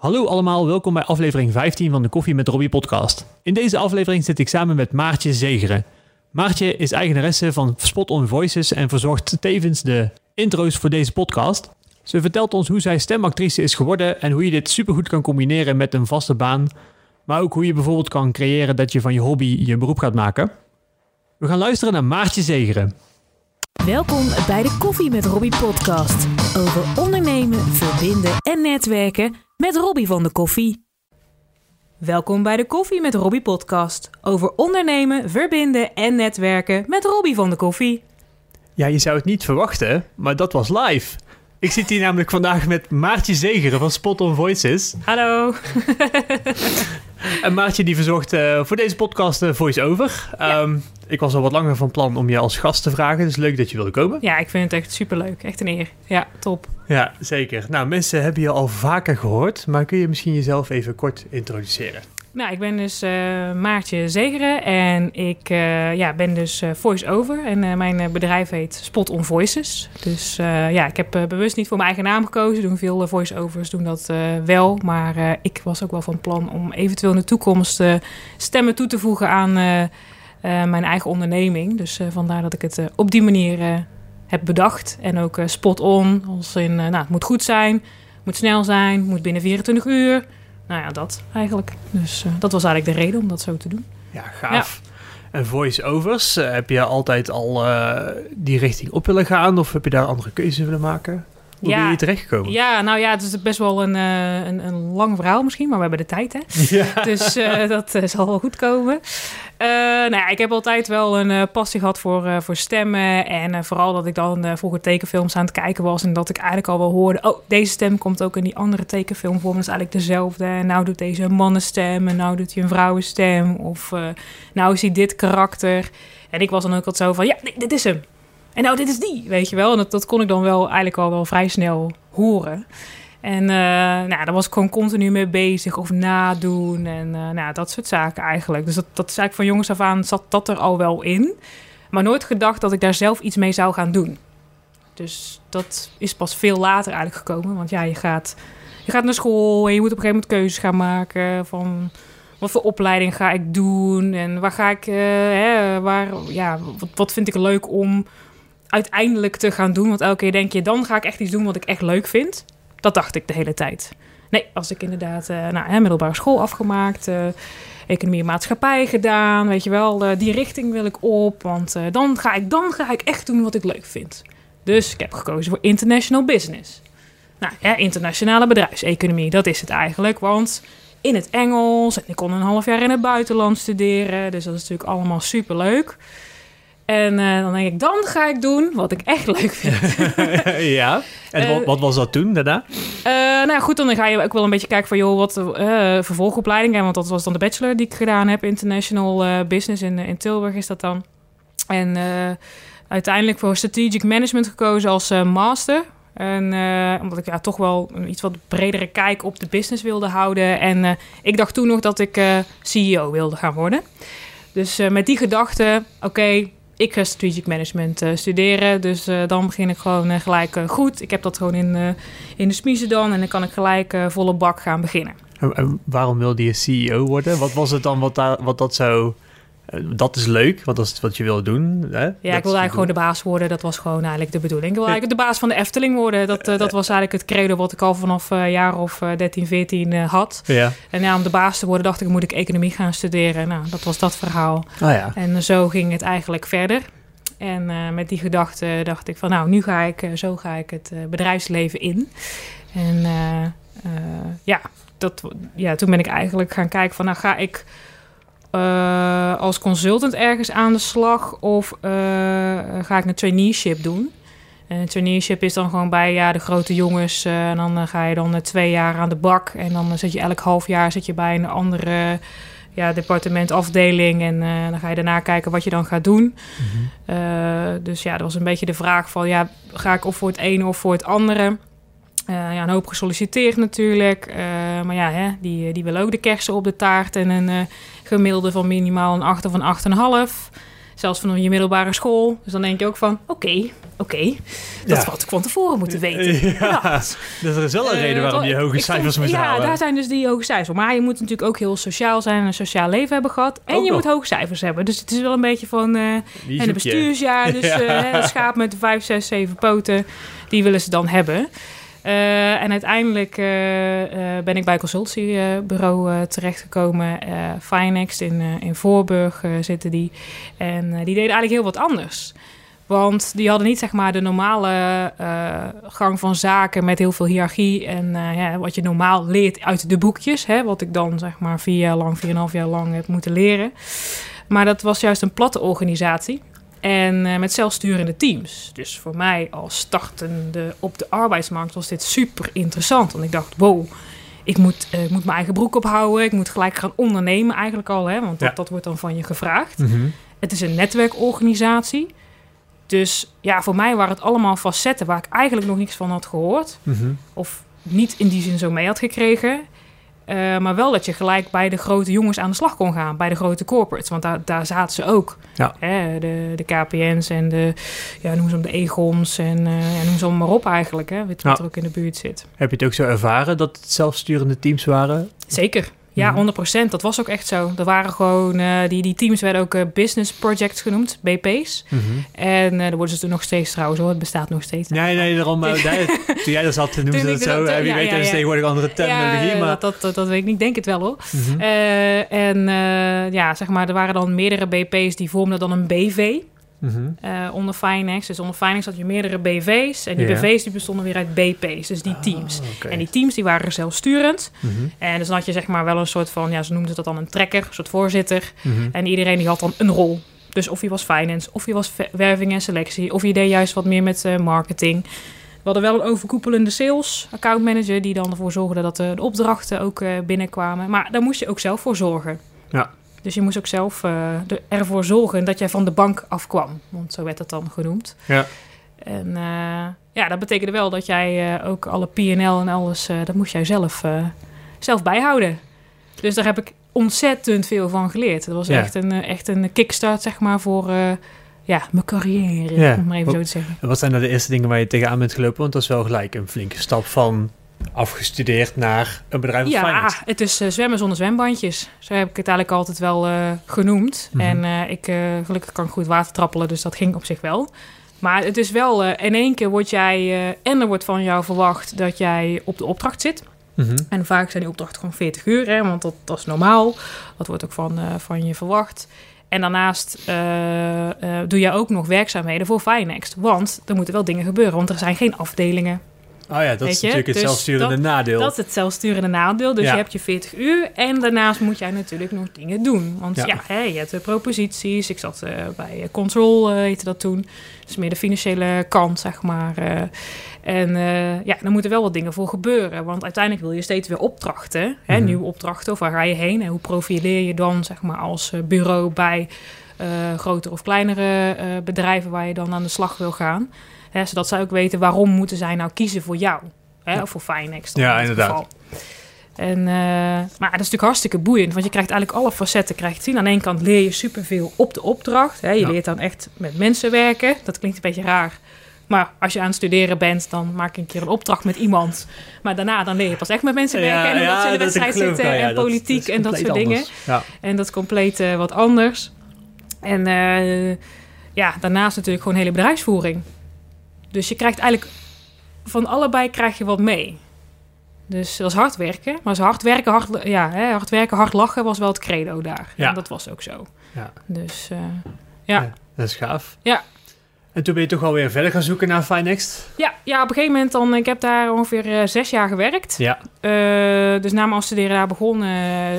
Hallo allemaal, welkom bij aflevering 15 van de Koffie met Robbie podcast. In deze aflevering zit ik samen met Maartje Zegeren. Maartje is eigenaresse van Spot on Voices en verzorgt tevens de intro's voor deze podcast. Ze vertelt ons hoe zij stemactrice is geworden en hoe je dit supergoed kan combineren met een vaste baan. Maar ook hoe je bijvoorbeeld kan creëren dat je van je hobby je beroep gaat maken. We gaan luisteren naar Maartje Zegeren. Welkom bij de Koffie met Robbie podcast. Over ondernemen, verbinden en netwerken met Robbie van de Koffie. Welkom bij de Koffie met Robbie podcast. Over ondernemen, verbinden en netwerken met Robbie van de Koffie. Ja, je zou het niet verwachten, maar dat was live. Ik zit hier namelijk vandaag met Maartje Zegeren van Spot on Voices. Hallo. En Maartje die verzorgt uh, voor deze podcast uh, voice-over. Ja. Um, ik was al wat langer van plan om je als gast te vragen. Dus leuk dat je wilde komen. Ja, ik vind het echt superleuk. Echt een eer. Ja, top. Ja, zeker. Nou, mensen hebben je al vaker gehoord. Maar kun je misschien jezelf even kort introduceren? Nou, ik ben dus uh, Maartje Zegeren en ik uh, ja, ben dus uh, voice-over. En mijn bedrijf heet Spot on Voices. Dus ja, ik heb bewust niet voor mijn eigen naam gekozen. Doen veel voice-overs doen dat wel. Maar ik was ook wel van plan om eventueel in de toekomst stemmen toe te voegen aan mijn eigen onderneming. Dus vandaar dat ik het op die manier heb bedacht. En ook spot on, als in, nou, het moet goed zijn, moet snel zijn, moet binnen 24 uur nou ja, dat eigenlijk. Dus uh, dat was eigenlijk de reden om dat zo te doen. Ja, gaaf. Ja. En voice-overs, uh, heb je altijd al uh, die richting op willen gaan of heb je daar andere keuzes willen maken? Hoe ja. ben je terechtgekomen? Ja, nou ja, het is best wel een, een, een lang verhaal misschien, maar we hebben de tijd, hè? Ja. Dus dat zal wel goed komen. Uh, nou ik heb altijd wel een uh, passie gehad voor, uh, voor stemmen. En vooral dat ik dan vroeger tekenfilms aan het kijken was. En dat ik eigenlijk al wel hoorde... oh, deze stem komt ook in die andere tekenfilm voor. Dat is eigenlijk dezelfde. En nou doet deze een mannenstem. En nou doet hij een vrouwenstem. Of nou is hij dit karakter. En ik was dan ook altijd zo van... ja, nee, dit is hem. En nou, dit is die, weet je wel. En dat, dat kon ik dan wel eigenlijk al wel vrij snel horen. En uh, nou, daar was ik gewoon continu mee bezig of nadoen en uh, nou, dat soort zaken eigenlijk. Dus dat, dat is eigenlijk van jongens af aan zat dat er al wel in. Maar nooit gedacht dat ik daar zelf iets mee zou gaan doen. Dus dat is pas veel later eigenlijk gekomen. Want ja, je gaat, je gaat naar school en je moet op een gegeven moment keuzes gaan maken van... Wat voor opleiding ga ik doen? En waar ga ik, uh, hè, waar, ja, wat, wat vind ik leuk om uiteindelijk te gaan doen? Want elke keer denk je, dan ga ik echt iets doen wat ik echt leuk vind. Dat dacht ik de hele tijd. Nee, als ik inderdaad uh, nou, middelbare school afgemaakt, uh, economie en maatschappij gedaan, weet je wel, uh, die richting wil ik op, want dan, ga ik, dan ga ik echt doen wat ik leuk vind. Dus ik heb gekozen voor international business. Nou ja, internationale bedrijfseconomie, dat is het eigenlijk, want in het Engels en ik kon een half jaar in het buitenland studeren, dus dat is natuurlijk allemaal superleuk. En uh, dan denk ik, dan ga ik doen wat ik echt leuk vind. ja, en uh, wat, wat, was dat toen daarna? Uh, nou ja, goed, dan ga je ook wel een beetje kijken van... joh, wat vervolgopleiding... want dat was dan de bachelor die ik gedaan heb... International Business in, in Tilburg is dat dan. En uiteindelijk voor Strategic Management gekozen als master... En omdat ik ja, toch wel een iets wat bredere kijk op de business wilde houden. En ik dacht toen nog dat ik CEO wilde gaan worden. Dus met die gedachte, oké, okay, ik ga strategic management uh, studeren. Dus uh, dan begin ik gewoon uh, gelijk goed. Ik heb dat gewoon in, in de smiezen dan. En dan kan ik gelijk volle bak gaan beginnen. En, en waarom wilde je CEO worden? Wat was het dan wat, daar, wat dat zo... Dat is leuk, want dat is wat je wil doen. Hè? Ja, dat ik wilde eigenlijk gewoon de baas worden. Dat was gewoon eigenlijk de bedoeling. Ik wilde eigenlijk de baas van de Efteling worden. Dat, dat was eigenlijk het credo wat ik al vanaf uh, jaar of 13, 14 uh, had. Ja. En ja, om de baas te worden dacht ik, moet ik economie gaan studeren. Nou, dat was dat verhaal. Oh ja. En zo ging het eigenlijk verder. En uh, met die gedachte dacht ik van nou, nu ga ik, uh, zo ga ik het uh, bedrijfsleven in. En ja, dat, ja, toen ben ik eigenlijk gaan kijken van nou ga ik als consultant ergens aan de slag of ga ik een traineeship doen. En een traineeship is dan gewoon bij ja, de grote jongens. en dan ga je dan twee jaar aan de bak. En dan zit je elk half jaar zit je bij een andere ja, departement, afdeling. En uh, dan ga je daarna kijken wat je dan gaat doen. Uh, dus ja, dat was een beetje de vraag van... ja, ga ik of voor het ene of voor het andere? Uh, ja, een hoop gesolliciteerd natuurlijk. maar ja, hè, die, die willen ook de kersen op de taart... en een gemiddelde van minimaal een 8 of een 8,5. Zelfs van je middelbare school. Dus dan denk je ook van, oké, oké. Dat Ja. had ik van tevoren moeten weten. Ja, dus er is wel een Eh, reden waarom je hoge cijfers moet Ja, halen. daar zijn dus die hoge cijfers. Maar je moet natuurlijk ook heel sociaal zijn en een sociaal leven hebben gehad. En Ook je nog. moet hoge cijfers hebben. Dus het is wel een beetje van... Wie en een bestuursjaar, dus Ja. eh, het schaap met de vijf, zes, zeven poten, die willen ze dan hebben. Eh, en uiteindelijk eh, eh, ben ik bij een consultiebureau terechtgekomen. Finext in, in Voorburg zitten die. En die deden eigenlijk heel wat anders. Want die hadden niet zeg maar de normale gang van zaken met heel veel hiërarchie en ja, wat je normaal leert uit de boekjes. Hè, wat ik dan zeg maar vier jaar lang, vier en een half jaar lang heb moeten leren. Maar dat was juist een platte organisatie. En eh, met zelfsturende teams. Dus voor mij als startende op de arbeidsmarkt was dit super interessant. Want ik dacht, wow, ik moet, eh, ik moet mijn eigen broek ophouden. Ik moet gelijk gaan ondernemen eigenlijk al. Hè, want dat, Ja. dat wordt dan van je gevraagd. Mhm. Het is een netwerkorganisatie. Dus ja, voor mij waren het allemaal facetten waar ik eigenlijk nog niks van had gehoord. Mhm. Of niet in die zin zo mee had gekregen. Eh, maar wel dat je gelijk bij de grote jongens aan de slag kon gaan. Bij de grote corporates. Want daar, daar zaten ze ook. Ja. Hè, de, de KPN's en de, ja, noem ze hem de Egons. En eh, ja, noem ze allemaal maar op eigenlijk. Hè, wat er ook in de buurt zit. Heb je het ook zo ervaren dat het zelfsturende teams waren? Zeker. Ja, Mhm. 100%. Dat was ook echt zo. Er waren gewoon, eh, die, die teams werden ook eh, business projects genoemd, BP's. En eh daar worden ze toen nog steeds trouwens hoor. Het bestaat nog steeds. Nee, nee, daarom. toen jij er zat, noemde ze er zo. En wie ja, weet, ja, is ja. tegenwoordig andere terminologie. ja, maar... dat, dat, dat, dat weet ik niet. Denk het wel hoor. Mhm. En ja, zeg maar, er waren dan meerdere BP's die vormden dan een BV Mhm. eh, onder Finex. Dus onder Finex had je meerdere BV's. En die. BV's die bestonden weer uit BP's, dus die teams. Ah, oké. En die teams die waren zelfsturend. Mhm. En dus dan had je zeg maar wel een soort van, ja, ze noemden dat dan een trekker, een soort voorzitter. Mhm. En iedereen die had dan een rol. Dus of je was finance, of je was werving en selectie, of je deed juist wat meer met eh, marketing. We hadden wel een overkoepelende sales account manager die dan ervoor zorgde dat de, de opdrachten ook eh, binnenkwamen. Maar daar moest je ook zelf voor zorgen. Ja. Dus je moest ook zelf eh, er- ervoor zorgen dat jij van de bank afkwam. Want zo werd het dan genoemd. Ja. En eh, ja, dat betekende wel dat jij eh, ook alle P&L en alles, dat moest jij zelf, zelf bijhouden. Dus daar heb ik ontzettend veel van geleerd. Dat was Ja. echt, een, echt een kickstart, zeg maar, voor ja, mijn carrière, Ja. om maar even zo te zeggen. En wat zijn nou de eerste dingen waar je tegenaan bent gelopen? Want dat is wel gelijk een flinke stap van afgestudeerd naar een bedrijf als Ja, finance. het is eh, zwemmen zonder zwembandjes. Zo heb ik het eigenlijk altijd wel eh, genoemd. Mhm. En eh, ik, gelukkig kan ik goed water trappelen, dus dat ging op zich wel. Maar het is wel, in één keer word jij, en er wordt van jou verwacht dat jij op de opdracht zit. Mhm. En vaak zijn die opdrachten gewoon 40 uur, hè, want dat, dat is normaal. Dat wordt ook van, van je verwacht. En daarnaast doe je ook nog werkzaamheden voor Finext. Want er moeten wel dingen gebeuren, want er zijn geen afdelingen. Oh ja, dat is natuurlijk het Dus zelfsturende dat- nadeel. Dat is het zelfsturende nadeel. Dus Ja. je hebt je 40 uur en daarnaast moet jij natuurlijk nog dingen doen. Want Ja. ja, hè, je hebt de proposities. Ik zat eh, bij eh, Control, eh, heette dat toen. Dus meer de financiële kant, zeg maar. en ja, er moeten wel wat dingen voor gebeuren. Want uiteindelijk wil je steeds weer opdrachten. Hè, Mhm. Nieuwe opdrachten. Of waar ga je heen? En hoe profileer je dan, zeg maar, als bureau bij grotere of kleinere bedrijven waar je dan aan de slag wil gaan? Hè, zodat zij ook weten waarom moeten zij nou kiezen voor jou. Hè, Ja. Of voor Finex. Ja, in inderdaad. geval. En, eh, maar dat is natuurlijk hartstikke boeiend, want je krijgt eigenlijk alle facetten krijg je te zien. Aan de ene kant leer je superveel op de opdracht. Hè. Je Ja. leert dan echt met mensen werken. Dat klinkt een beetje raar. Maar als je aan het studeren bent, dan maak je een keer een opdracht met iemand. Maar daarna dan leer je pas echt met mensen werken. En omdat ze in de wedstrijd ik zitten ja, en dat- politiek en dat soort dingen. En dat is compleet eh, wat anders. En eh, ja, daarnaast natuurlijk gewoon hele bedrijfsvoering. Dus je krijgt eigenlijk van allebei krijg je wat mee. Dus dat is hard werken. Maar is hard werken, hard, ja, hè, hard werken, hard lachen was wel het credo daar. Ja. En dat was ook zo. Ja. Dus eh, ja. Dat is gaaf. Ja. En toen ben je toch wel weer verder gaan zoeken naar Finext? Ja, ja, op een gegeven moment dan, ik heb daar ongeveer eh, zes jaar gewerkt. Ja. Eh, dus na mijn afstuderen daar begonnen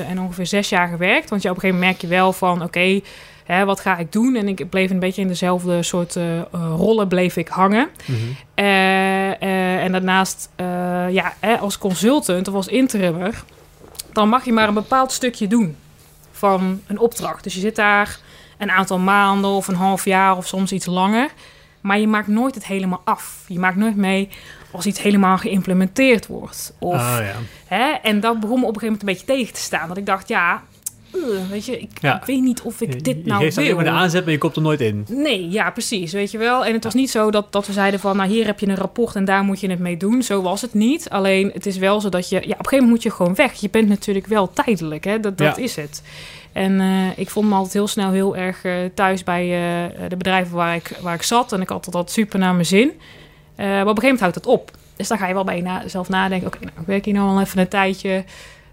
en ongeveer zes jaar gewerkt. Want ja, op een gegeven moment merk je wel van, oké, hè, wat ga ik doen? En ik bleef een beetje in dezelfde soort eh, eh, rollen bleef ik hangen. Mhm. Eh, en daarnaast, ja, hè, als consultant of als interimmer, dan mag je maar een bepaald stukje doen van een opdracht. Dus je zit daar een aantal maanden of een half jaar of soms iets langer. Maar je maakt nooit het helemaal af. Je maakt nooit mee als iets helemaal geïmplementeerd wordt. Of, Oh ja. hè, en dat begon me op een gegeven moment een beetje tegen te staan. Dat ik dacht, ja, "Ugh, weet je, ik, Ja. weet niet of ik Je- dit je nou geeft wil. maar de aanzet, maar je komt er nooit in. Nee, ja, precies, weet je wel. En het was niet zo dat, dat we zeiden van, nou hier heb je een rapport en daar moet je het mee doen. Zo was het niet. Alleen het is wel zo dat je, ja, op een gegeven moment moet je gewoon weg. Je bent natuurlijk wel tijdelijk, hè. Dat, dat Ja. is het. En eh, ik vond me altijd heel snel heel erg eh, thuis bij eh, de bedrijven waar ik, waar ik zat. En ik had dat super naar mijn zin. Maar op een gegeven moment houdt het op. Dus dan ga je wel bij jezelf nadenken. Oké, nou, ik werk hier nou al even een tijdje.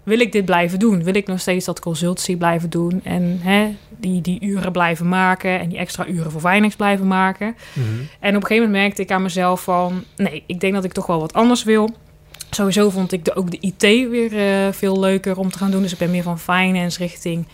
Wil ik dit blijven doen? Wil ik nog steeds dat consultancy blijven doen? En hè, die, die uren blijven maken en die extra uren voor Finex blijven maken? Mhm. En op een gegeven moment merkte ik aan mezelf van... nee, ik denk dat ik toch wel wat anders wil. Sowieso vond ik de, ook de IT weer eh, veel leuker om te gaan doen. Dus ik ben meer van finance richting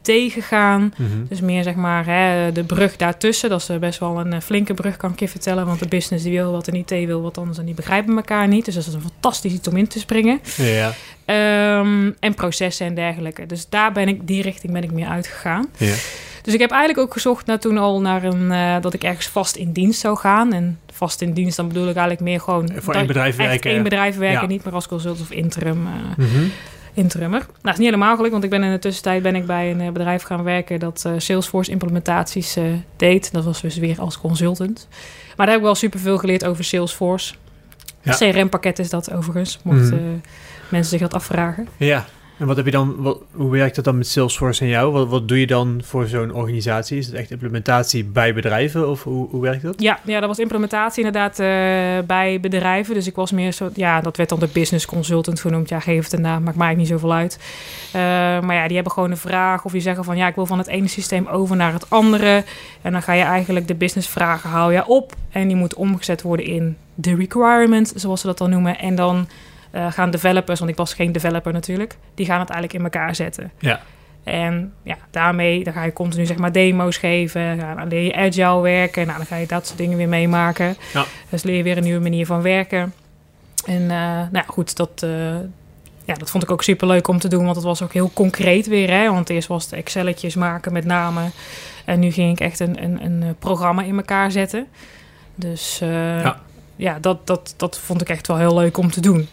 IT gegaan. Mhm. Dus meer zeg maar hè, de brug daartussen. Dat is eh, best wel een eh, flinke brug, kan ik je vertellen. Want de business die wil wat en IT wil wat anders. En die begrijpen elkaar niet. Dus dat is een fantastisch iets om in te springen. Ja. Ehm, en processen en dergelijke. Dus daar ben ik, die richting ben ik meer uitgegaan. Ja. Dus ik heb eigenlijk ook gezocht naar toen al naar een, eh, dat ik ergens vast in dienst zou gaan. En vast in dienst, dan bedoel ik eigenlijk meer gewoon... Voor één bedrijf echt werken. één bedrijf werken, Ja. niet meer als consultant of interim, Mhm. Interimmer. Nou, dat is niet helemaal gelukt, want ik ben in de tussentijd ben ik bij een eh, bedrijf gaan werken dat eh, Salesforce implementaties eh, deed. Dat was dus weer als consultant. Maar daar heb ik wel superveel geleerd over Salesforce. Ja. CRM-pakket is dat overigens, mocht Mhm. mensen zich dat afvragen. Ja. En wat heb je dan, hoe werkt dat dan met Salesforce en jou? Wat, doe je dan voor zo'n organisatie? Is het echt implementatie bij bedrijven of hoe, hoe werkt dat? Ja, ja, dat was implementatie inderdaad eh, bij bedrijven. Dus ik was meer zo, ja, dat werd dan de business consultant genoemd. Ja, geef het een naam, maakt mij niet zoveel uit. Eh, maar ja, die hebben gewoon een vraag of die zeggen van ja, ik wil van het ene systeem over naar het andere. En dan ga je eigenlijk de businessvragen haal je op en die moeten omgezet worden in de requirement, zoals ze dat dan noemen. En dan eh, gaan developers, want ik was geen developer natuurlijk, die gaan het eigenlijk in elkaar zetten. Ja. En ja, daarmee dan ga je continu zeg maar demo's geven. Dan leer je agile werken. Nou, dan ga je dat soort dingen weer meemaken. Ja. Dus leer je weer een nieuwe manier van werken. En eh, nou ja, goed, dat, eh, ja, dat vond ik ook super leuk om te doen. Want het was ook heel concreet weer. Hè? Want eerst was het Excelletjes maken met name. En nu ging ik echt een, een, een programma in elkaar zetten. Dus Ja. ja, dat, dat, dat vond ik echt wel heel leuk om te doen.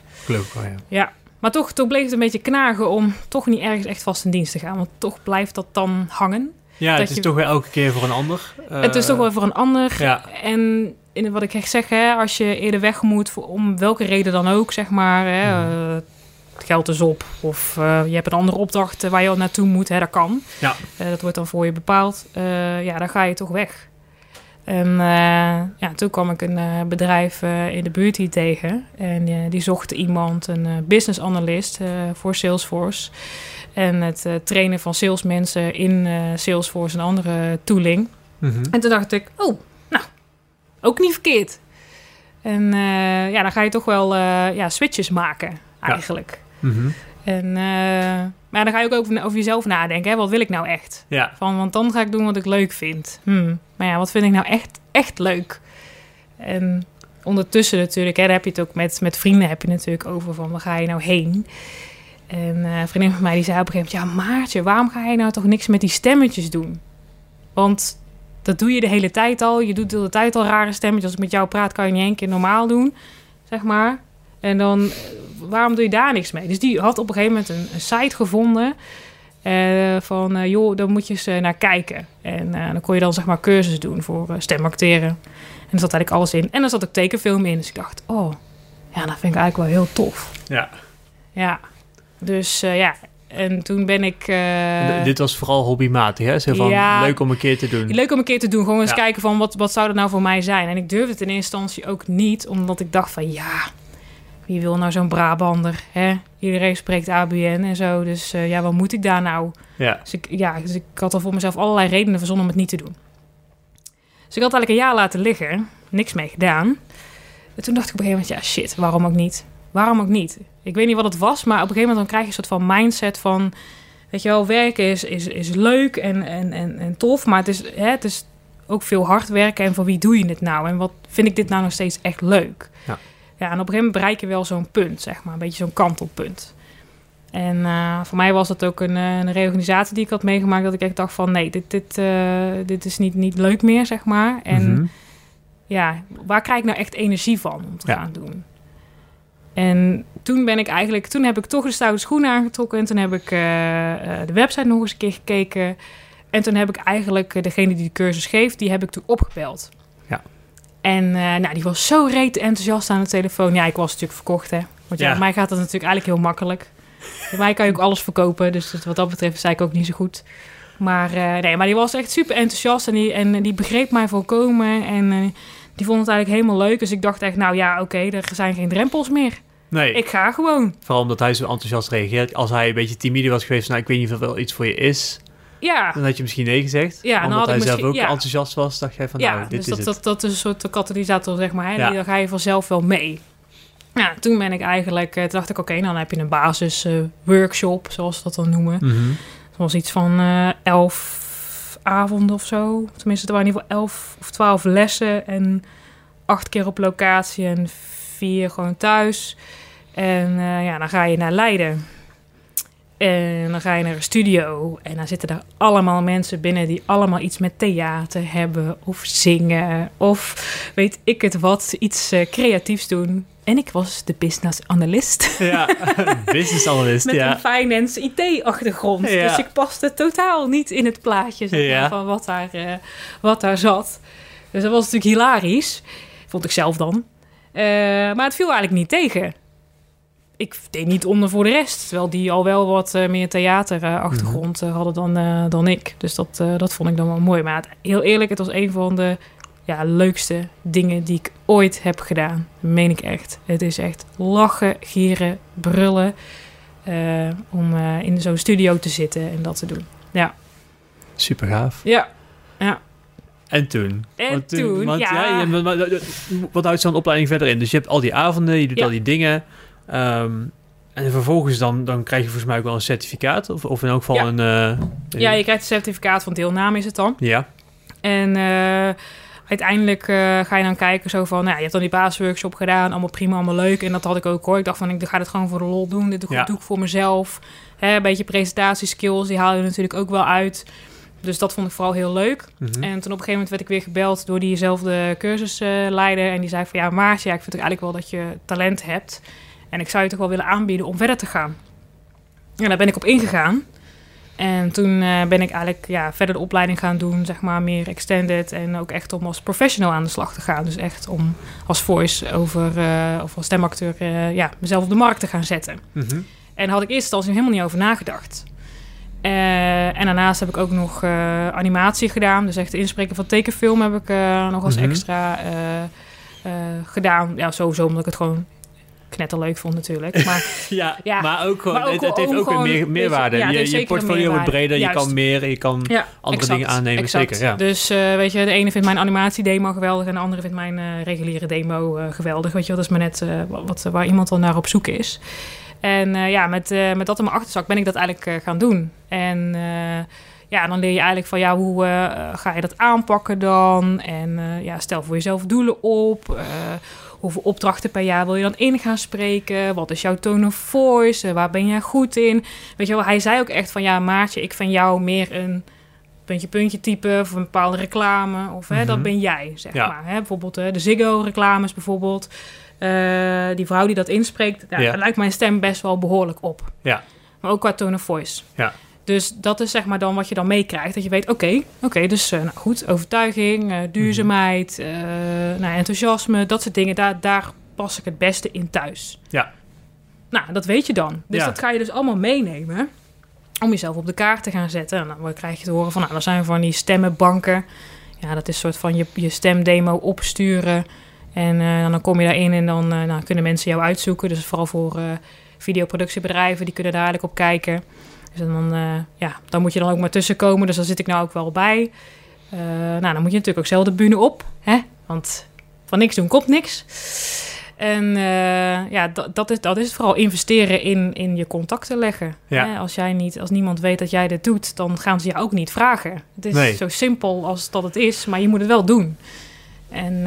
Wel, ja. Ja, maar toch, toch bleef het een beetje knagen om toch niet ergens echt vast in dienst te gaan. Want toch blijft dat dan hangen. Ja, het is je- toch weer elke keer voor een ander. het is Eh, toch wel voor een ander. Ja. En in wat ik echt zeg, hè, als je eerder weg moet, voor, om welke reden dan ook, zeg maar. Hè, Mhm. eh, het geld is op. Of eh, je hebt een andere opdracht eh, waar je al naartoe moet. Hè, dat kan. Ja. Eh, dat wordt dan voor je bepaald. Eh, ja, dan ga je toch weg. En eh, ja, toen kwam ik een eh, bedrijf eh, in de buurt hier tegen. En die zocht iemand, een business analyst voor Salesforce. En het trainen van salesmensen in Salesforce en andere tooling. Mhm. En toen dacht ik, oh, nou, ook niet verkeerd. En ja, dan ga je toch wel ja, switches maken, eigenlijk. Mhm. En, eh, maar dan ga je ook over, over jezelf nadenken. Hè? Wat wil ik nou echt? Ja. Van, want dan ga ik doen wat ik leuk vind. Hmm. Maar ja, wat vind ik nou echt, echt leuk? En ondertussen natuurlijk, hè, daar heb je het ook met, met vrienden heb je natuurlijk over van, waar ga je nou heen? En eh, een vriendin van mij die zei op een gegeven moment, ja Maartje, waarom ga je nou toch niks met die stemmetjes doen? Want dat doe je de hele tijd al. Je doet de hele tijd al rare stemmetjes. Als ik met jou praat, kan je niet één keer normaal doen, zeg maar. En dan, eh, waarom doe je daar niks mee? Dus die had op een gegeven moment een, een site gevonden... eh, van, eh, joh, daar moet je eens naar kijken. En dan kon je dan zeg maar cursus doen voor stemacteren. En er zat eigenlijk alles in. En er zat ook tekenfilm in. Dus ik dacht, oh, ja, dat vind ik eigenlijk wel heel tof. Ja. Ja, dus ja. En toen ben ik... Dit was vooral hobbymatig, hè? Zo van, Ja. leuk om een keer te doen. Leuk om een keer te doen. Gewoon eens Ja. kijken van wat, wat zou dat nou voor mij zijn. En ik durfde het in eerste instantie ook niet. Omdat ik dacht van ja, wie wil nou zo'n Brabander? Hè? Iedereen spreekt ABN en zo. Dus eh, ja, wat moet ik daar nou? Ja. Dus ik, ja, dus ik had al voor mezelf allerlei redenen verzonnen om het niet te doen. Dus ik had eigenlijk een jaar laten liggen. Niks mee gedaan. En toen dacht ik op een gegeven moment, ja shit, waarom ook niet? Waarom ook niet? Ik weet niet wat het was, maar op een gegeven moment dan krijg je een soort van mindset van... Weet je wel, werken is, is, is leuk en, en, en, en tof, maar het is, hè, het is ook veel hard werken. En voor wie doe je het nou? En wat vind ik dit nou nog steeds echt leuk? Ja. Ja, en op een gegeven moment bereik je wel zo'n punt, zeg maar. Een beetje zo'n kantelpunt. En eh, voor mij was dat ook een, eh, een reorganisatie die ik had meegemaakt. Dat ik echt dacht van nee, dit, dit, eh, dit is niet, niet leuk meer, zeg maar. En Mhm. ja, waar krijg ik nou echt energie van om te Ja. gaan doen? En toen ben ik eigenlijk, toen heb ik toch de stoute schoenen aangetrokken. En toen heb ik de website nog eens een keer gekeken. En toen heb ik eigenlijk degene die de cursus geeft, die heb ik toen opgebeld. En eh, nou, die was zo reet enthousiast aan de telefoon. Ja, ik was natuurlijk verkocht, hè. Want ja, mij gaat dat natuurlijk eigenlijk heel makkelijk. Bij mij kan je ook alles verkopen. Dus wat dat betreft zei ik ook niet zo goed. Maar, eh, nee, maar die was echt super enthousiast en die, en die begreep mij volkomen. En eh, die vond het eigenlijk helemaal leuk. Dus ik dacht echt, nou ja, oké, er zijn geen drempels meer. Nee, Ik ga gewoon. vooral omdat hij zo enthousiast reageert. Als hij een beetje timide was geweest, nou, ik weet niet of het wel iets voor je is, Ja, dan had je misschien nee gezegd. Ja, omdat hij zelf ook ja. enthousiast was, dacht jij van, ja nou, dit dus is dat, het. dat, dat is een soort katalysator, zeg maar. Hè? Ja. Dan ga je vanzelf wel mee. Ja, toen ben ik eigenlijk, eh, toen dacht ik, oké, dan heb je een basis eh, workshop, zoals ze dat dan noemen. Mhm. Het was iets van eh, elf avonden of zo. Tenminste, er waren in ieder geval elf of twaalf lessen. En acht keer op locatie en vier gewoon thuis. En ja, dan ga je naar Leiden. En dan ga je naar een studio. En dan zitten daar allemaal mensen binnen die allemaal iets met theater hebben. Of zingen. Of weet ik het wat. Iets eh, creatiefs doen. En ik was de business analyst. Ja, business analyst, Met ja. een finance IT-achtergrond. Ja. Dus ik paste totaal niet in het plaatje Ja. van wat daar, eh, wat daar zat. Dus dat was natuurlijk hilarisch. Vond ik zelf dan. Eh, maar het viel eigenlijk niet tegen. Ik deed niet onder voor de rest. Terwijl die al wel wat eh, meer theaterachtergrond eh, hadden dan, eh, dan ik. Dus dat, eh, dat vond ik dan wel mooi. Maar het- heel eerlijk, het was een van de ja, leukste dingen die ik ooit heb gedaan. Dat meen ik echt. Het is echt lachen, gieren, brullen. eh, om eh, in zo'n studio te zitten en dat te doen. Super gaaf. Ja. En toen? En Want toen, want, ja. je- wat houdt zo'n opleiding verder in? Dus je hebt al die avonden, je doet Ja. al die dingen. Ehm, en vervolgens dan, dan krijg je volgens mij ook wel een certificaat. Of, of in elk geval Ja. een... eh, ja, je krijgt een certificaat van deelname is het dan. ja. En eh, uiteindelijk eh, ga je dan kijken zo van... Nou, ja, je hebt dan die basisworkshop gedaan, allemaal prima, allemaal leuk. En dat had ik ook hoor. Ik dacht van, ik ga dit gewoon voor de lol doen. Dit doe, Ja. doe ik voor mezelf. Hè, een beetje presentatieskills, die haal je natuurlijk ook wel uit. Dus dat vond ik vooral heel leuk. Mhm. En toen op een gegeven moment werd ik weer gebeld door diezelfde cursusleider. en die zei van ja, Maartje, ja, ik vind ook eigenlijk wel dat je talent hebt. En ik zou je toch wel willen aanbieden om verder te gaan. En daar ben ik op ingegaan. En toen eh, ben ik eigenlijk ja, verder de opleiding gaan doen, zeg maar meer extended. En ook echt om als professional aan de slag te gaan. Dus echt om als voice over eh, of als stemacteur eh, ja, mezelf op de markt te gaan zetten. Mhm. En daar had ik eerst instantie helemaal niet over nagedacht. En daarnaast heb ik ook nog animatie gedaan. Dus echt inspreken van tekenfilm heb ik nog als Mhm. extra gedaan. Ja, sowieso omdat ik het gewoon knetterleuk vond natuurlijk. Maar Ja, Ja, maar ook gewoon, maar ook het, het heeft ook gewoon- een meer, je, meerwaarde. ja, je, je portfolio wordt breder, je kan meer, je kan ja, andere exact, dingen aannemen. exact. Zeker, ja. Dus eh, weet je, de ene vindt mijn animatiedemo geweldig... en de andere vindt mijn eh, reguliere demo eh, geweldig. Weet je, dat is maar net wat, waar iemand dan naar op zoek is. En ja, met, met dat in mijn achterzak ben ik dat eigenlijk gaan doen. En ja, dan leer je eigenlijk van... ja, hoe ga je dat aanpakken dan? En ja, stel voor jezelf doelen op... Hoeveel opdrachten per jaar wil je dan in gaan spreken? Wat is jouw tone of voice? Eh, Waar ben jij goed in? Weet je wel, hij zei ook echt van... ja, Maartje, ik vind jou meer een puntje puntje type... of een bepaalde reclame. Of hè, Mhm. dat ben jij, zeg Ja. maar. Hè? Bijvoorbeeld eh, de Ziggo-reclames bijvoorbeeld. Eh, die vrouw die dat inspreekt... Ja, Ja. daar lijkt mijn stem best wel behoorlijk op. Ja. Maar ook qua tone of voice. Ja. Dus dat is zeg maar dan wat je dan meekrijgt. Dat je weet, oké, oké, dus eh, nou goed, overtuiging, eh, duurzaamheid, eh, nou, enthousiasme, dat soort dingen. Daar, daar pas ik het beste in thuis. Ja. Nou, dat weet je dan. Dus Ja. dat ga je dus allemaal meenemen om jezelf op de kaart te gaan zetten. En dan krijg je te horen van, nou, er zijn van die stemmenbanken. Ja, dat is een soort van je, je stemdemo opsturen. En eh, dan kom je daarin en dan nou, kunnen mensen jou uitzoeken. Dus vooral voor videoproductiebedrijven, die kunnen daar eigenlijk op kijken. Dus dan, eh, ja, dan moet je dan ook maar tussenkomen. Dus daar zit ik nou ook wel bij. Eh, nou, dan moet je natuurlijk ook zelf de bühne op. Hè? Want van niks doen komt niks. En eh, ja, dat, dat, is, dat is vooral investeren in, in je contacten leggen. Ja. Hè? Als, jij niet, als niemand weet dat jij dit doet, dan gaan ze je ook niet vragen. Het is Nee. zo simpel als dat het is, maar je moet het wel doen. En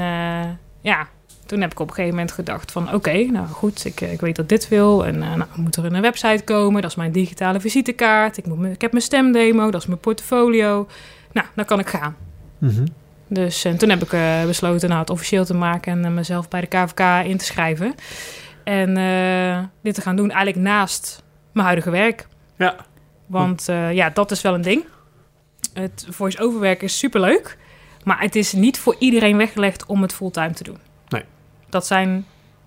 ja, toen heb ik op een gegeven moment gedacht van... oké, nou goed, ik, ik weet dat dit wil. En eh nou, moet er een website komen. Dat is mijn digitale visitekaart. Ik, moet, ik heb mijn stemdemo, dat is mijn portfolio. Nou, dan kan ik gaan. Mhm. Dus en toen heb ik eh, besloten nou, het officieel te maken... en eh, mezelf bij de KVK in te schrijven. En eh, dit te gaan doen eigenlijk naast mijn huidige werk. Ja. Want eh, ja, dat is wel een ding. Het voice-over werk is superleuk. Maar het is niet voor iedereen weggelegd om het fulltime te doen. Dat zijn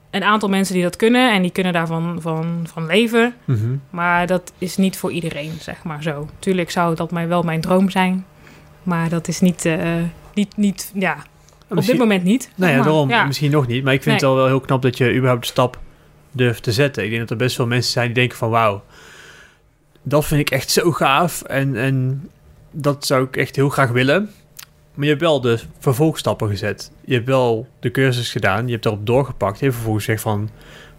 een aantal mensen die dat kunnen en die kunnen daarvan van, van leven. Mhm. Maar dat is niet voor iedereen, zeg maar zo. Tuurlijk zou dat mij wel mijn droom zijn. Maar dat is niet, eh, niet, niet ja, op dit moment niet. Nou ja, daarom Ja. misschien nog niet. Maar ik vind Nee. het wel heel knap dat je überhaupt de stap durft te zetten. Ik denk dat er best veel mensen zijn die denken van... wauw, dat vind ik echt zo gaaf. En, en dat zou ik echt heel graag willen. Maar je hebt wel de vervolgstappen gezet. Je hebt wel de cursus gedaan. Je hebt daarop doorgepakt. Je hebt vervolgens gezegd van...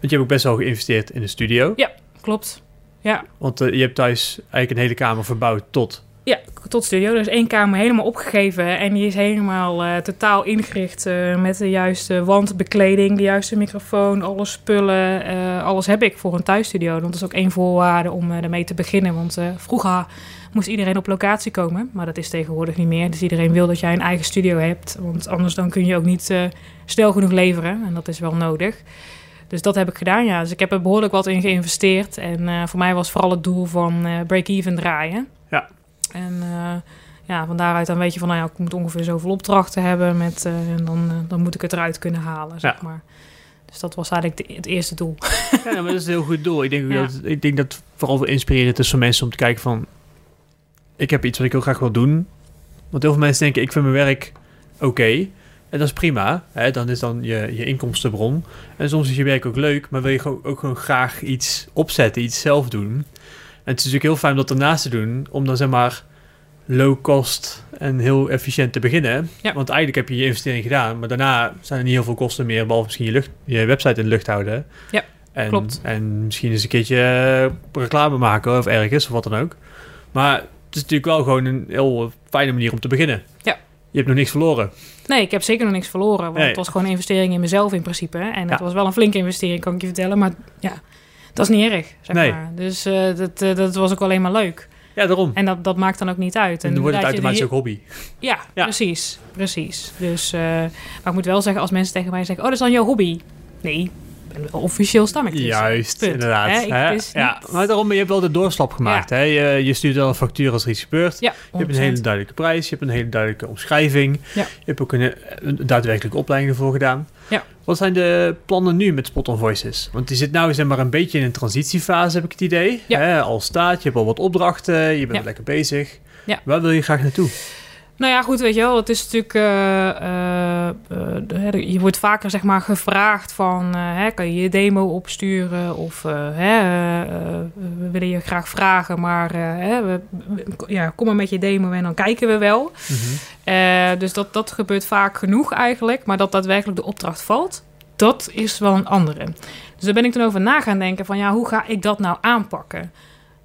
Want je hebt ook best wel geïnvesteerd in de studio. Klopt. Ja. Want eh, je hebt thuis eigenlijk een hele kamer verbouwd tot... Ja, tot studio. Is één kamer helemaal opgegeven en die is helemaal eh, totaal ingericht eh, met de juiste wandbekleding, de juiste microfoon, alle spullen. alles heb ik voor een thuisstudio. Want dat is ook één voorwaarde om ermee te beginnen. Want vroeger moest iedereen op locatie komen, maar dat is tegenwoordig niet meer. Dus iedereen wil dat jij een eigen studio hebt, want anders dan kun je ook niet eh, snel genoeg leveren. En dat is wel nodig. Dus dat heb ik gedaan, ja. Dus ik heb er behoorlijk wat in geïnvesteerd. En eh, voor mij was vooral het doel van eh, break-even draaien. Ja. En ja, van daaruit dan weet je van, nou ja, ik moet ongeveer zoveel opdrachten hebben. Met, en dan, dan moet ik het eruit kunnen halen, zeg Ja. maar. Dus dat was eigenlijk de- het eerste doel. Ja, maar dat is een heel goed doel. Ik denk, Ja. dat, ik denk dat vooral inspirerend is voor mensen om te kijken van... Ik heb iets wat ik heel graag wil doen. Want heel veel mensen denken, ik vind mijn werk oké. En dat is prima. Hè? Dan is dan je, je inkomstenbron. En soms is je werk ook leuk, maar wil je gewoon, ook gewoon graag iets opzetten, iets zelf doen. En het is natuurlijk heel fijn om dat ernaast te doen, om dan zeg maar low cost en heel efficiënt te beginnen. Ja. Want eigenlijk heb je je investering gedaan, maar daarna zijn er niet heel veel kosten meer, behalve misschien je, lucht, je website in de lucht houden. Ja, en, klopt. En misschien eens een keertje eh, reclame maken of ergens, of wat dan ook. Maar is natuurlijk wel gewoon een heel fijne manier om te beginnen. Ja. Je hebt nog niks verloren. Nee, ik heb zeker nog niks verloren. Want Nee. het was gewoon een investering in mezelf in principe. En het Ja. was wel een flinke investering, kan ik je vertellen. Maar ja, dat is niet erg, zeg Nee. maar. Dus eh, dat, eh, dat was ook alleen maar leuk. Ja, daarom. En dat, dat maakt dan ook niet uit. En dan wordt het automatisch ook hobby. Ja, Ja. precies. Precies. Dus, eh, maar ik moet wel zeggen, als mensen tegen mij zeggen... Oh, dat is dan jouw hobby. Nee, officieel stamactrice. Juist, Punt. inderdaad. Hè, ik- ja, maar daarom, je hebt wel de doorstap gemaakt. Hè? Je, je stuurt wel een factuur als er iets gebeurt. Ja, Je hebt een hele duidelijke prijs, je hebt een hele duidelijke omschrijving. Ja. Je hebt ook een, een daadwerkelijke opleiding ervoor gedaan. Ja. Wat zijn de plannen nu met Spot on Voices? Want die zit nou zeg maar een beetje in een transitiefase, heb ik het idee. Hè? Al staat, je hebt al wat opdrachten, je bent lekker bezig. Waar wil je graag naartoe? Nou ja, goed, weet je wel. Het is natuurlijk... eh, eh, eh, je wordt vaker, zeg maar, gevraagd van... hè, kan je je demo opsturen? Of hè, we willen je graag vragen, maar... hè, we, ja, kom maar met je demo en dan kijken we wel. Eh, dus dat, dat gebeurt vaak genoeg eigenlijk. Maar dat daadwerkelijk de opdracht valt, dat is wel een andere. Dus daar ben ik toen over na gaan denken van... ja, hoe ga ik dat nou aanpakken?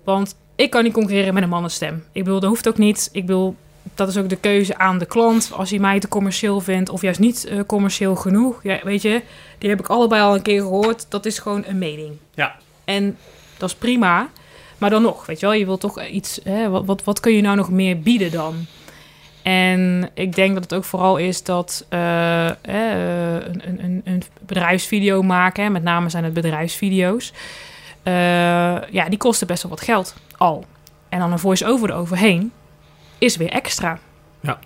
Want ik kan niet concurreren met een mannenstem. Ik bedoel, dat hoeft ook niet. Ik bedoel, dat is ook de keuze aan de klant. Als hij mij te commercieel vindt of juist niet eh, commercieel genoeg. Ja, weet je, die heb ik allebei al een keer gehoord. Dat is gewoon een mening. Ja. En dat is prima. Maar dan nog, weet je wel, je wilt toch iets... Hè, wat, wat, wat kun je nou nog meer bieden dan? En ik denk dat het ook vooral is dat eh, eh, een, een- een, bedrijfsvideo maken, hè, met name zijn het bedrijfsvideo's, ja, die kosten best wel wat geld al. En dan een voice-over eroverheen is weer extra. Ja.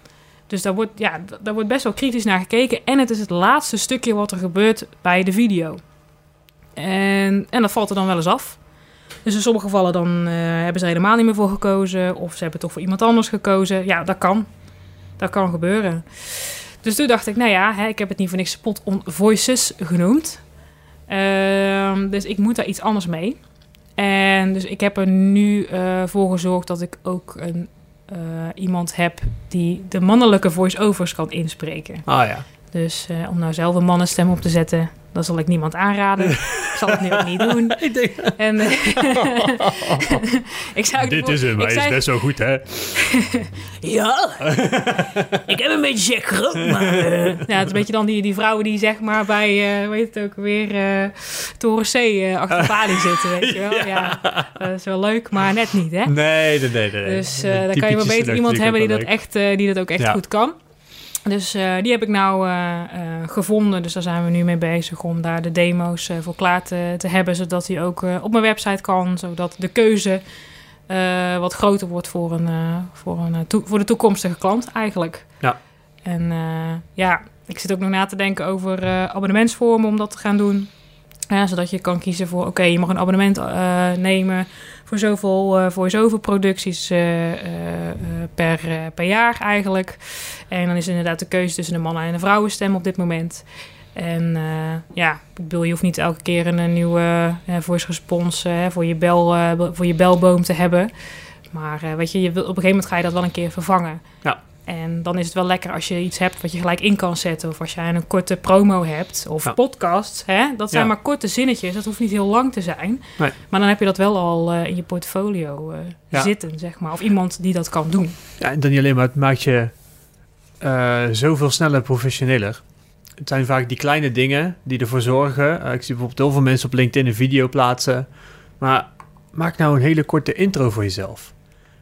Dus daar wordt, ja, daar wordt best wel kritisch naar gekeken. En het is het laatste stukje wat er gebeurt bij de video. En, en dat valt er dan wel eens af. Dus in sommige gevallen dan eh, hebben ze er helemaal niet meer voor gekozen. Of ze hebben toch voor iemand anders gekozen. Ja, dat kan. Dat kan gebeuren. Dus toen dacht ik, nou ja, hè, ik heb het niet voor niks Spot on Voices genoemd. Ehm, dus ik moet daar iets anders mee. En dus ik heb er nu eh, voor gezorgd dat ik ook een, eh, iemand heb die de mannelijke voice-overs kan inspreken. Ah ja. Dus eh, om nou zelf een mannenstem op te zetten, dat zal ik niemand aanraden. ik zal het nu ook niet doen. Ik denk, En, eh, ik zou dit is hem, hij is best wel goed hè. Ja, ik heb een beetje Jack Groot, maar... eh, ja, het is een beetje dan die, die vrouwen die zeg maar bij, eh weet het ook weer, eh Toren C eh, achter de balie zitten, weet je wel. Ja. dat is wel leuk, maar net niet, hè. Nee, nee, nee. nee. Dus eh, dan kan je wel typetjes beter iemand hebben die dat, echt, eh, die dat ook echt Ja. goed kan. Dus eh, die heb ik nou eh, eh, gevonden. Dus daar zijn we nu mee bezig om daar de demo's voor klaar te, te hebben. Zodat die ook op mijn website kan. Zodat de keuze wat groter wordt voor, een, voor, een, voor de toekomstige klant eigenlijk. Ja. En ja, ik zit ook nog na te denken over abonnementsvormen om dat te gaan doen. Zodat je kan kiezen voor, oké, je mag een abonnement nemen voor zoveel, eh, voor zoveel producties eh, eh, per, per jaar eigenlijk. En dan is inderdaad de keuze tussen de mannen- en de vrouwenstem op dit moment. En ja, ik bedoel, je hoeft niet elke keer een, nieuwe eh, voice response voor, je bel, be- voor je belboom te hebben. Maar weet je, je op een gegeven moment ga je dat wel een keer vervangen. Ja. En dan is het wel lekker als je iets hebt wat je gelijk in kan zetten. Of als jij een korte promo hebt. Of Ja. podcast. Hè? Dat zijn Ja. maar korte zinnetjes. Dat hoeft niet heel lang te zijn. Nee. Maar dan heb je dat wel al eh, in je portfolio eh, Ja. zitten, zeg maar. Of iemand die dat kan doen. Ja, en dan niet alleen maar, het maakt je eh, zoveel sneller professioneler. Het zijn vaak die kleine dingen die ervoor zorgen. Ik zie bijvoorbeeld heel veel mensen op LinkedIn een video plaatsen. Maar maak nou een hele korte intro voor jezelf.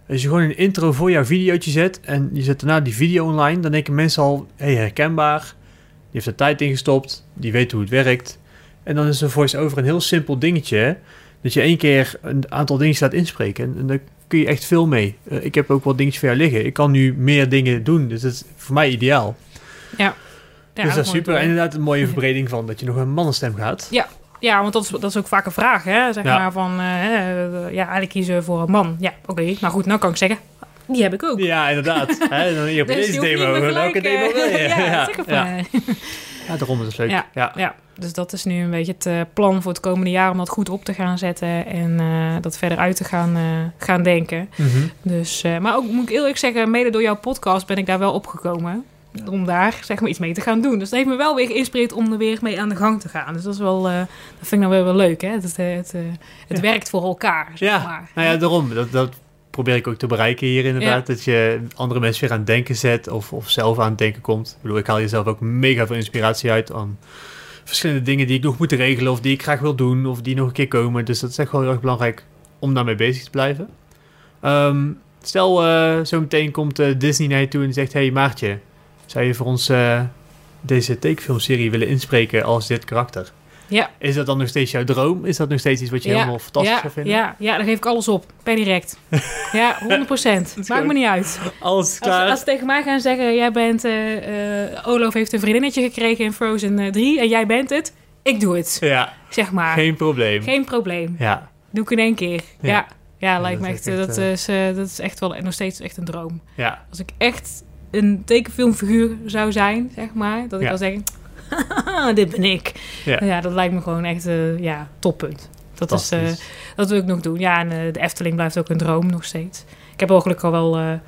Als je gewoon een intro voor jouw videootje zet en je zet daarna die video online, dan denken mensen al, hey, herkenbaar. Die heeft er tijd in gestopt, die weet hoe het werkt. En dan is een voice-over een heel simpel dingetje. hè. Dat je één keer een aantal dingetjes laat inspreken. En, en daar kun je echt veel mee. Eh, ik heb ook wel dingetjes voor jou liggen. Ik kan nu meer dingen doen. Dus dat is voor mij ideaal. Ja, dus dat is super. En inderdaad een mooie verbreding van dat je nog een mannenstem gaat. Ja, want dat is, dat is ook vaak een vraag, hè? Zeg Ja. maar van, eh, eh, ja, eigenlijk kiezen we voor een man. Ja, oké, maar goed, nou kan ik zeggen, die heb ik ook. Ja, inderdaad. Hè, dan hier op Dus deze demo. Welke demo wil je? eh, ja, ja. maar. Ja, daarom is het leuk. Ja. Ja. Ja, dus dat is nu een beetje het eh, plan voor het komende jaar om dat goed op te gaan zetten en eh, dat verder uit te gaan, eh, gaan denken. Mhm. Dus, eh, maar ook moet ik eerlijk zeggen, mede door jouw podcast ben ik daar wel opgekomen. Om daar zeg maar iets mee te gaan doen. Dus dat heeft me wel weer geïnspireerd om er weer mee aan de gang te gaan. Dus dat is wel, eh, dat vind ik nou weer wel leuk. Hè? Het, het, het, eh, het Ja. werkt voor elkaar. Zeg Ja, maar. nou ja, daarom. Dat, dat probeer ik ook te bereiken hier inderdaad. Dat je andere mensen weer aan het denken zet of, of zelf aan het denken komt. Ik bedoel, ik haal jezelf ook mega veel inspiratie uit aan verschillende dingen die ik nog moet regelen of die ik graag wil doen of die nog een keer komen. Dus dat is echt wel heel erg belangrijk om daarmee bezig te blijven. Ehm, stel, eh zo meteen komt eh, Disney naar je toe en zegt, hey Maartje, zou je voor ons eh, deze tekenfilmserie willen inspreken als dit karakter? Ja. Is dat dan nog steeds jouw droom? Is dat nog steeds iets wat je Ja, helemaal fantastisch ja, zou vinden? Ja, ja, daar geef ik alles op. Per direct. ja, 100 procent. Maakt goed. me niet uit. Alles Als, klaar. als ze tegen mij gaan zeggen, jij bent... eh eh, Olaf heeft een vriendinnetje gekregen in Frozen eh, 3 en jij bent het. Ik doe het. Ja, Zeg maar. geen probleem. Geen probleem. Ja, Doe ik in één keer. Ja. Ja, ja, lijkt me echt, echt, dat, is, dat is echt wel nog steeds echt een droom. ja, Als ik echt een tekenfilmfiguur zou zijn, zeg maar, dat ik kan zeggen, dit ben ik. Ja. Ja. dat lijkt me gewoon echt, eh, ja, toppunt. Dat, is, eh, dat wil ik nog doen. Ja, en eh, de Efteling blijft ook een droom nog steeds. Ik heb al gelukkig al wel,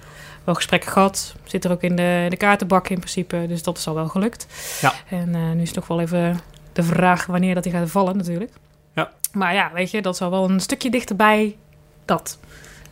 wel gesprekken gehad. Zit er ook in de, de kaartenbak in principe, dus dat is al wel gelukt. Ja. En nu is het nog wel even de vraag wanneer dat die gaat vallen natuurlijk. Ja. Maar ja, weet je, dat zal wel een stukje dichterbij dat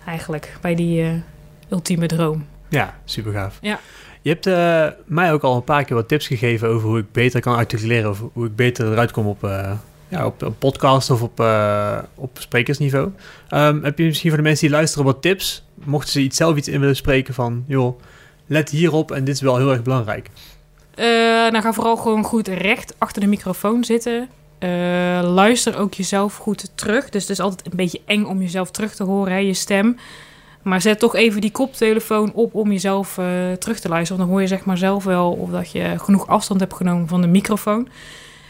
eigenlijk, bij die ultieme droom. Ja, super gaaf. Ja. Je hebt eh, mij ook al een paar keer wat tips gegeven over hoe ik beter kan articuleren. Of hoe ik beter eruit kom op, eh, ja, op een podcast of op, eh, op sprekersniveau. Ehm, heb je misschien voor de mensen die luisteren wat tips? Mochten ze iets, zelf iets in willen spreken van, joh, let hierop en dit is wel heel erg belangrijk. Nou, ga vooral gewoon goed recht achter de microfoon zitten. Luister ook jezelf goed terug. Dus het is altijd een beetje eng om jezelf terug te horen, hè, je stem. Maar zet toch even die koptelefoon op om jezelf eh, terug te luisteren. Want dan hoor je zeg maar zelf wel of dat je genoeg afstand hebt genomen van de microfoon.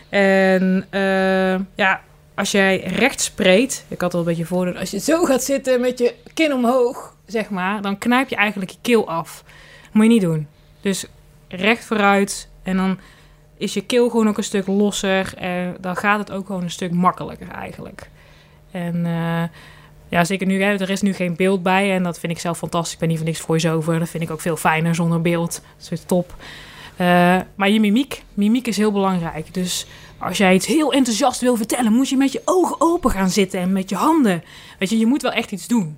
En eh, ja, als jij recht spreekt, ik had al een beetje voordeel, als je zo gaat zitten met je kin omhoog, zeg maar, dan knijp je eigenlijk je keel af. Moet je niet doen. Dus recht vooruit en dan is je keel gewoon ook een stuk losser en dan gaat het ook gewoon een stuk makkelijker eigenlijk. En eh, ja, zeker nu, hè, er is nu geen beeld bij en dat vind ik zelf fantastisch. Ik ben niet voor niks voice-over, dat vind ik ook veel fijner zonder beeld. Dat is top. Eh, maar je mimiek, mimiek is heel belangrijk. Dus als jij iets heel enthousiast wil vertellen, moet je met je ogen open gaan zitten en met je handen. Weet je, je moet wel echt iets doen.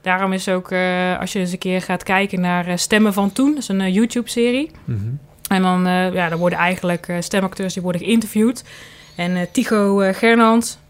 Daarom is ook, eh, als je eens een keer gaat kijken naar eh, Stemmen van Toen, dat is een YouTube-serie. Mhm. En dan, ja, dan worden eigenlijk stemacteurs die worden geïnterviewd. En Tycho Gernand,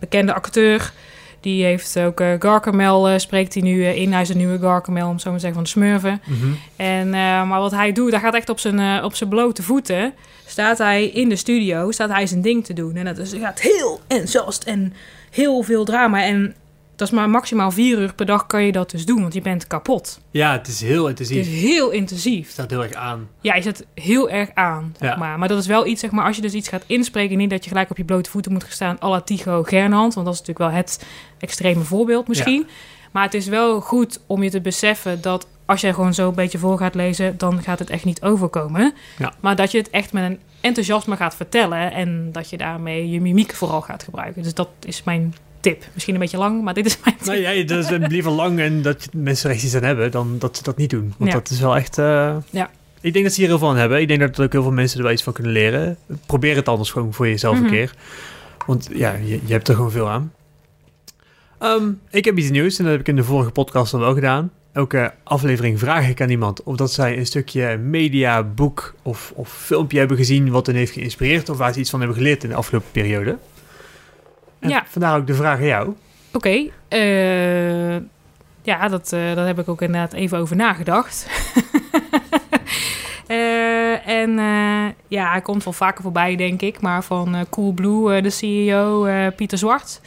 bekende acteur, Die heeft ook uh, Gargamel, uh, spreekt hij nu in. Hij is een nieuwe Gargamel, om zo maar te zeggen, van de smurfen. Mhm. En, maar wat hij doet, hij gaat echt op zijn, op zijn blote voeten. Staat hij in de studio, staat hij zijn ding te doen. En dat is, gaat heel enthousiast en heel veel drama. En dat is maar maximaal vier uur per dag kan je dat dus doen, want je bent kapot. Ja, het is heel intensief. Het is heel intensief. Het staat heel erg aan. Ja, je zet heel erg aan, zeg Ja. maar. Maar dat is wel iets, zeg maar, als je dus iets gaat inspreken... niet dat je gelijk op je blote voeten moet gaan staan... à la Gernand, want dat is natuurlijk wel het extreme voorbeeld misschien. Maar het is wel goed om je te beseffen dat... als je gewoon zo een beetje voor gaat lezen... dan gaat het echt niet overkomen. Ja. Maar dat je het echt met een enthousiasme gaat vertellen... en dat je daarmee je mimiek vooral gaat gebruiken. Dus dat is mijn tip. Misschien een beetje lang, maar dit is mijn tip. Nou ja, dat is liever lang en dat mensen er echt iets aan hebben dan dat ze dat niet doen. Want Ja. dat is wel echt... eh, Ja. Ik denk dat ze hier heel veel aan hebben. Ik denk dat ook heel veel mensen er wel iets van kunnen leren. Probeer het anders gewoon voor jezelf Mhm. een keer. Want ja, je, je hebt er gewoon veel aan. Ehm, ik heb iets nieuws en dat heb ik in de vorige podcast al wel gedaan. Elke aflevering vraag ik aan iemand of dat zij een stukje media, boek of, of filmpje hebben gezien wat hen heeft geïnspireerd of waar ze iets van hebben geleerd in de afgelopen periode. En Ja. vandaar ook de vraag aan jou. Oké, eh, ja, dat, eh, daar heb ik ook inderdaad even over nagedacht. Eh, en ja, hij komt wel vaker voorbij, denk ik. Maar van Coolblue, eh, de CEO, Pieter Zwart.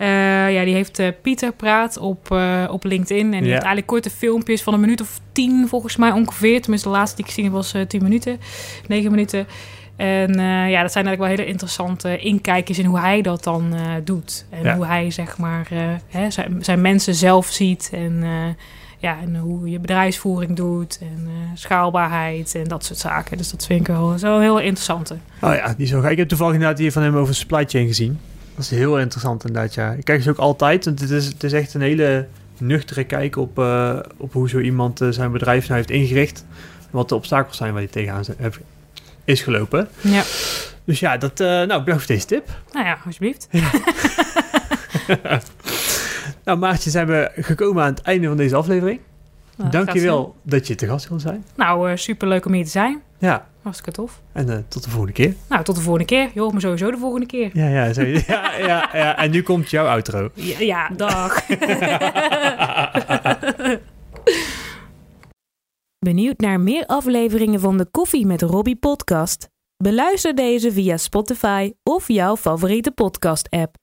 Eh, ja, die heeft eh, Pieter Praat op, eh, op LinkedIn. En die Ja. heeft eigenlijk korte filmpjes van een minuut of tien, volgens mij ongeveer. Tenminste, de laatste die ik gezien was tien minuten, negen minuten. En ja, dat zijn eigenlijk wel hele interessante inkijkjes in hoe hij dat dan doet. En Ja. hoe hij, zeg maar, hè, zijn, zijn mensen zelf ziet. En, ja, en hoe je bedrijfsvoering doet. En schaalbaarheid en dat soort zaken. Dus dat vind ik wel, zo heel interessante. Oh ja, die gaaf. Ik heb toevallig inderdaad hier van hem over supply chain gezien. Dat is heel interessant inderdaad, ja. Ik kijk ze ook altijd, want het is, het is echt een hele nuchtere kijk op, eh, op hoe zo iemand eh, zijn bedrijf nou heeft ingericht. Wat de obstakels zijn waar hij tegenaan is gelopen. Ja, Dus ja, dat, eh, nou, bedankt voor deze tip. nou ja, alsjeblieft. Nou Maartje, zijn we gekomen aan het einde van deze aflevering. Nou, Dankjewel dat je te gast wil zijn. Nou, super leuk om hier te zijn. Ja, Hartstikke tof. en eh, tot de volgende keer. Nou, tot de volgende keer. Je hoort me sowieso de volgende keer. Ja, ja, zo, ja, ja, ja. En nu komt jouw outro. Ja, ja dag. Benieuwd naar meer afleveringen van de Koffie met Robbie podcast? Beluister deze via Spotify of jouw favoriete podcast app.